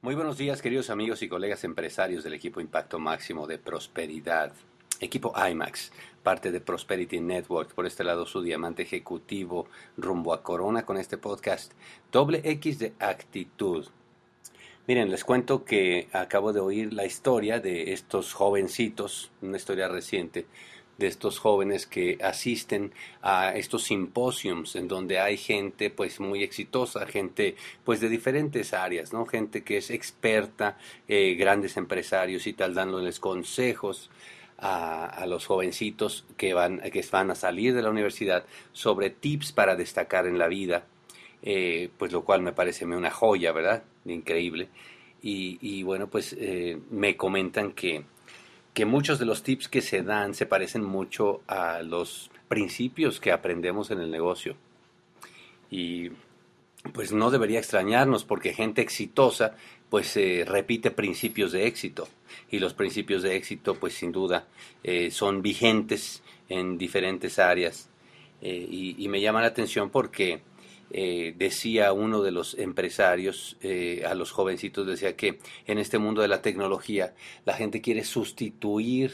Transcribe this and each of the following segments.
Muy buenos días, queridos amigos y colegas empresarios del equipo Impacto Máximo de Prosperidad. Equipo IMAX, parte de Prosperity Network, por este lado su diamante ejecutivo rumbo a Corona con este podcast. Doble X de actitud. Miren, les cuento que acabo de oír la historia de estos jovencitos, una historia reciente, de estos jóvenes que asisten a estos simposiums en donde hay gente pues muy exitosa, gente pues de diferentes áreas, ¿no? Gente que es experta, eh, grandes empresarios y tal, dándoles consejos a, los jovencitos que van, que van a salir de la universidad sobre tips para destacar en la vida, eh, pues lo cual me parece una joya, ¿verdad? Increíble. Y, bueno, pues eh, me comentan que que muchos de los tips que se dan se parecen mucho a los principios que aprendemos en el negocio. Y pues no debería extrañarnos porque gente exitosa pues eh, repite principios de éxito y los principios de éxito pues sin duda eh, son vigentes en diferentes áreas eh, y, me llama la atención porque eh, decía uno de los empresarios eh, a los jovencitos, decía que en este mundo de la tecnología la gente quiere sustituir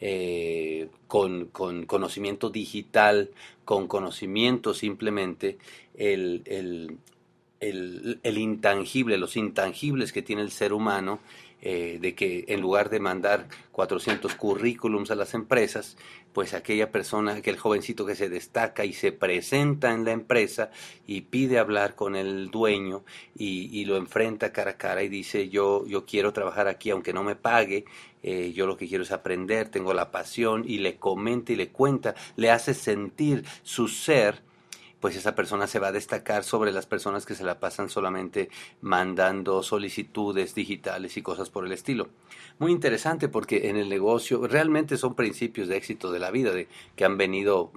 eh, con, conocimiento digital, con conocimiento simplemente el, el, intangible, los intangibles que tiene el ser humano eh, de que en lugar de mandar 400 currículums a las empresas, pues aquella persona, aquel jovencito que se destaca y se presenta en la empresa y pide hablar con el dueño y, lo enfrenta cara a cara y dice yo, yo quiero trabajar aquí aunque no me pague, eh, yo lo que quiero es aprender, tengo la pasión y le comenta y le cuenta, le hace sentir su ser pues esa persona se va a destacar sobre las personas que se la pasan solamente mandando solicitudes digitales y cosas por el estilo. Muy interesante porque en el negocio realmente son principios de éxito de la vida que han venido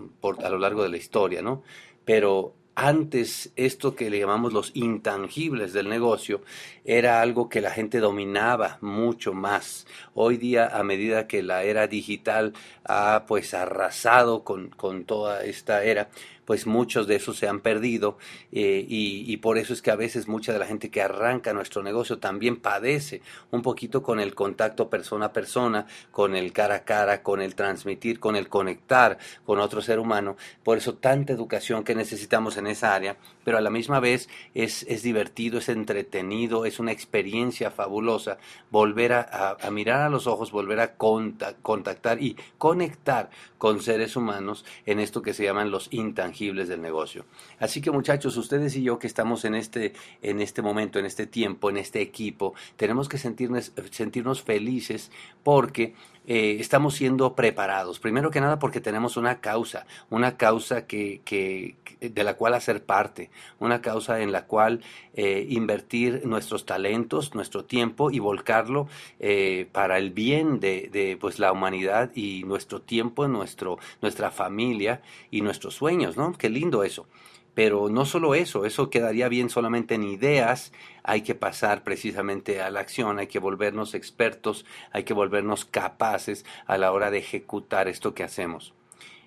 a lo largo de la historia, ¿no? Pero antes esto que le llamamos los intangibles del negocio era algo que la gente dominaba mucho más. Hoy día, a medida que la era digital ha pues arrasado con, con toda esta era, pues muchos de esos se han perdido eh, y, por eso es que a veces mucha de la gente que arranca nuestro negocio también padece un poquito con el contacto persona a persona, con el cara a cara, con el transmitir, con el conectar con otro ser humano. Por eso tanta educación que necesitamos en esa área, pero a la misma vez es, es divertido, es entretenido, es una experiencia fabulosa volver a, mirar a los ojos, volver a contactar y conectar con seres humanos en esto que se llaman los intangibles del negocio. Así que muchachos, ustedes y yo que estamos en este, en este momento, en este tiempo, en este equipo, tenemos que sentirnos, sentirnos felices porque eh, estamos siendo preparados. Primero que nada porque tenemos una causa, una causa que, que de la cual hacer parte, una causa en la cual eh, invertir nuestros talentos, nuestro tiempo y volcarlo eh, para el bien de, de, pues, la humanidad y nuestro tiempo, nuestro, nuestra familia y nuestros sueños, ¿no? Qué lindo eso. Pero no solo eso, eso quedaría bien solamente en ideas, hay que pasar precisamente a la acción, hay que volvernos expertos, hay que volvernos capaces a la hora de ejecutar esto que hacemos.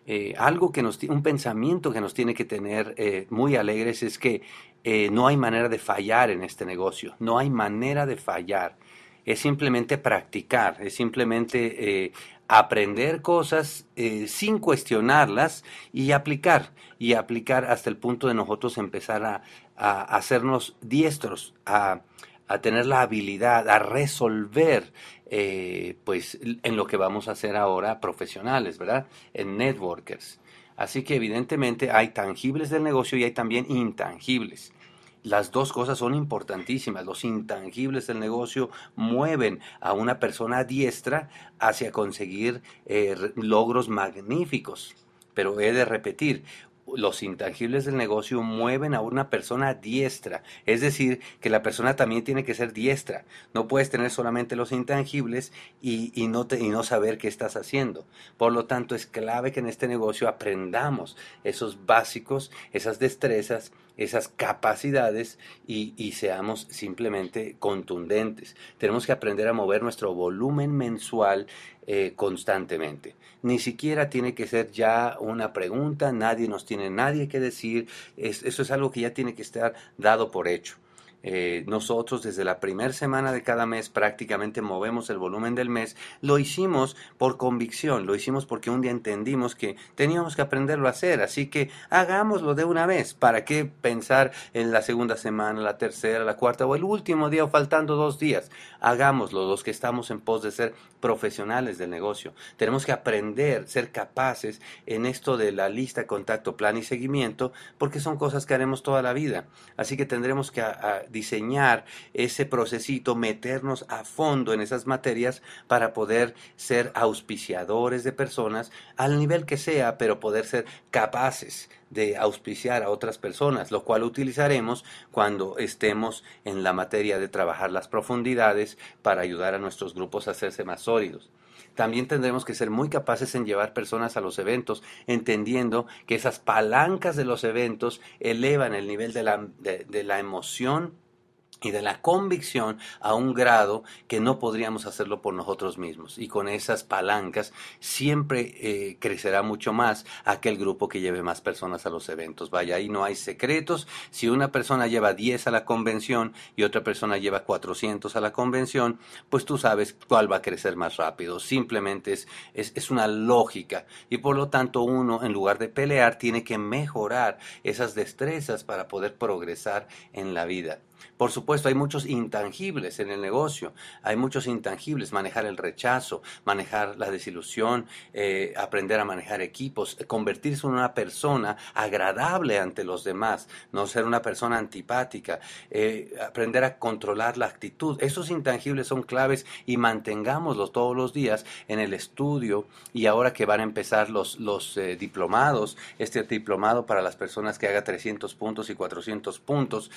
Eh, algo que nos, un pensamiento que nos tiene que tener eh, muy alegres es que eh, no hay manera de fallar en este negocio, no hay manera de fallar es simplemente practicar, es simplemente aprender cosas eh, sin cuestionarlas y aplicar, y aplicar hasta el punto de nosotros empezar a, hacernos diestros, a, tener la habilidad, a resolver, eh, pues en lo que vamos a hacer ahora profesionales, ¿verdad? En networkers. Así que evidentemente hay tangibles del negocio y hay también intangibles. Las dos cosas son importantísimas. Los intangibles del negocio mueven a una persona diestra hacia conseguir eh, logros magníficos. Pero he de repetir, los intangibles del negocio mueven a una persona diestra. Es decir, que la persona también tiene que ser diestra. No puedes tener solamente los intangibles y, no, y no saber qué estás haciendo. Por lo tanto, es clave que en este negocio aprendamos esos básicos, esas destrezas, esas capacidades y, y seamos simplemente contundentes. Tenemos que aprender a mover nuestro volumen mensual eh, constantemente. Ni siquiera tiene que ser ya una pregunta, nadie nos tiene nadie que decir, eso es algo que ya tiene que estar dado por hecho. Eh, nosotros desde la primera semana de cada mes prácticamente movemos el volumen del mes, lo hicimos por convicción, lo hicimos porque un día entendimos que teníamos que aprenderlo a hacer, así que hagámoslo de una vez, ¿para qué pensar en la segunda semana, la tercera, la cuarta o el último día o faltando dos días? Hagámoslo, los que estamos en pos de ser profesionales del negocio. Tenemos que aprender, ser capaces en esto de la lista, contacto, plan y seguimiento, porque son cosas que haremos toda la vida. Así que tendremos que diseñar ese procesito, meternos a fondo en esas materias para poder ser auspiciadores de personas al nivel que sea, pero poder ser capaces de auspiciar a otras personas, lo cual utilizaremos cuando estemos en la materia de trabajar las profundidades para ayudar a nuestros grupos a hacerse más sólidos. También tendremos que ser muy capaces en llevar personas a los eventos, entendiendo que esas palancas de los eventos elevan el nivel de la, de la emoción y de la convicción a un grado que no podríamos hacerlo por nosotros mismos. Y con esas palancas siempre eh, crecerá mucho más aquel grupo que lleve más personas a los eventos. Vaya, ahí no hay secretos. Si una persona lleva 10 a la convención y otra persona lleva 400 a la convención, pues tú sabes cuál va a crecer más rápido. Simplemente es, es, es una lógica. Y por lo tanto uno, en lugar de pelear, tiene que mejorar esas destrezas para poder progresar en la vida. Por supuesto, hay muchos intangibles en el negocio, hay muchos intangibles, manejar el rechazo, manejar la desilusión, eh, aprender a manejar equipos, convertirse en una persona agradable ante los demás, no ser una persona antipática, eh, aprender a controlar la actitud. Esos intangibles son claves y mantengámoslos todos los días en el estudio y ahora que van a empezar los, los eh, diplomados, este diplomado para las personas que haga 300 puntos y 400 puntos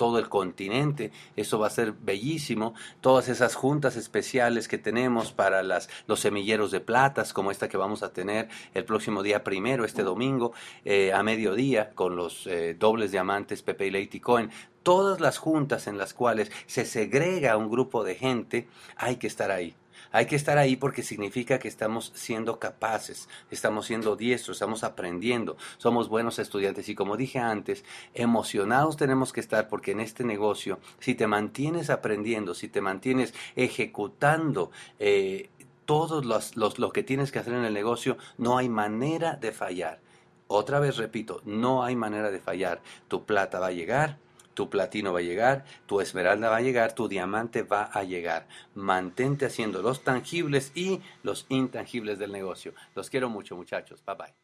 todo el continente. Eso va a ser bellísimo. Todas esas juntas especiales que tenemos para las, los semilleros de platas, como esta que vamos a tener el próximo día primero, este domingo, eh, a mediodía, con los eh, dobles diamantes Pepe y Leite Cohen. Todas las juntas en las cuales se segrega un grupo de gente, hay que estar ahí. Hay que estar ahí porque significa que estamos siendo capaces, estamos siendo diestros, estamos aprendiendo, somos buenos estudiantes y como dije antes, emocionados tenemos que estar porque en este negocio, si te mantienes aprendiendo, si te mantienes ejecutando, eh, todo lo que tienes que hacer en el negocio, no hay manera de fallar. Otra vez repito, no hay manera de fallar. Tu plata va a llegar, tu platino va a llegar, tu esmeralda va a llegar, tu diamante va a llegar. Mantente haciendo los tangibles y los intangibles del negocio. Los quiero mucho muchachos. Bye bye.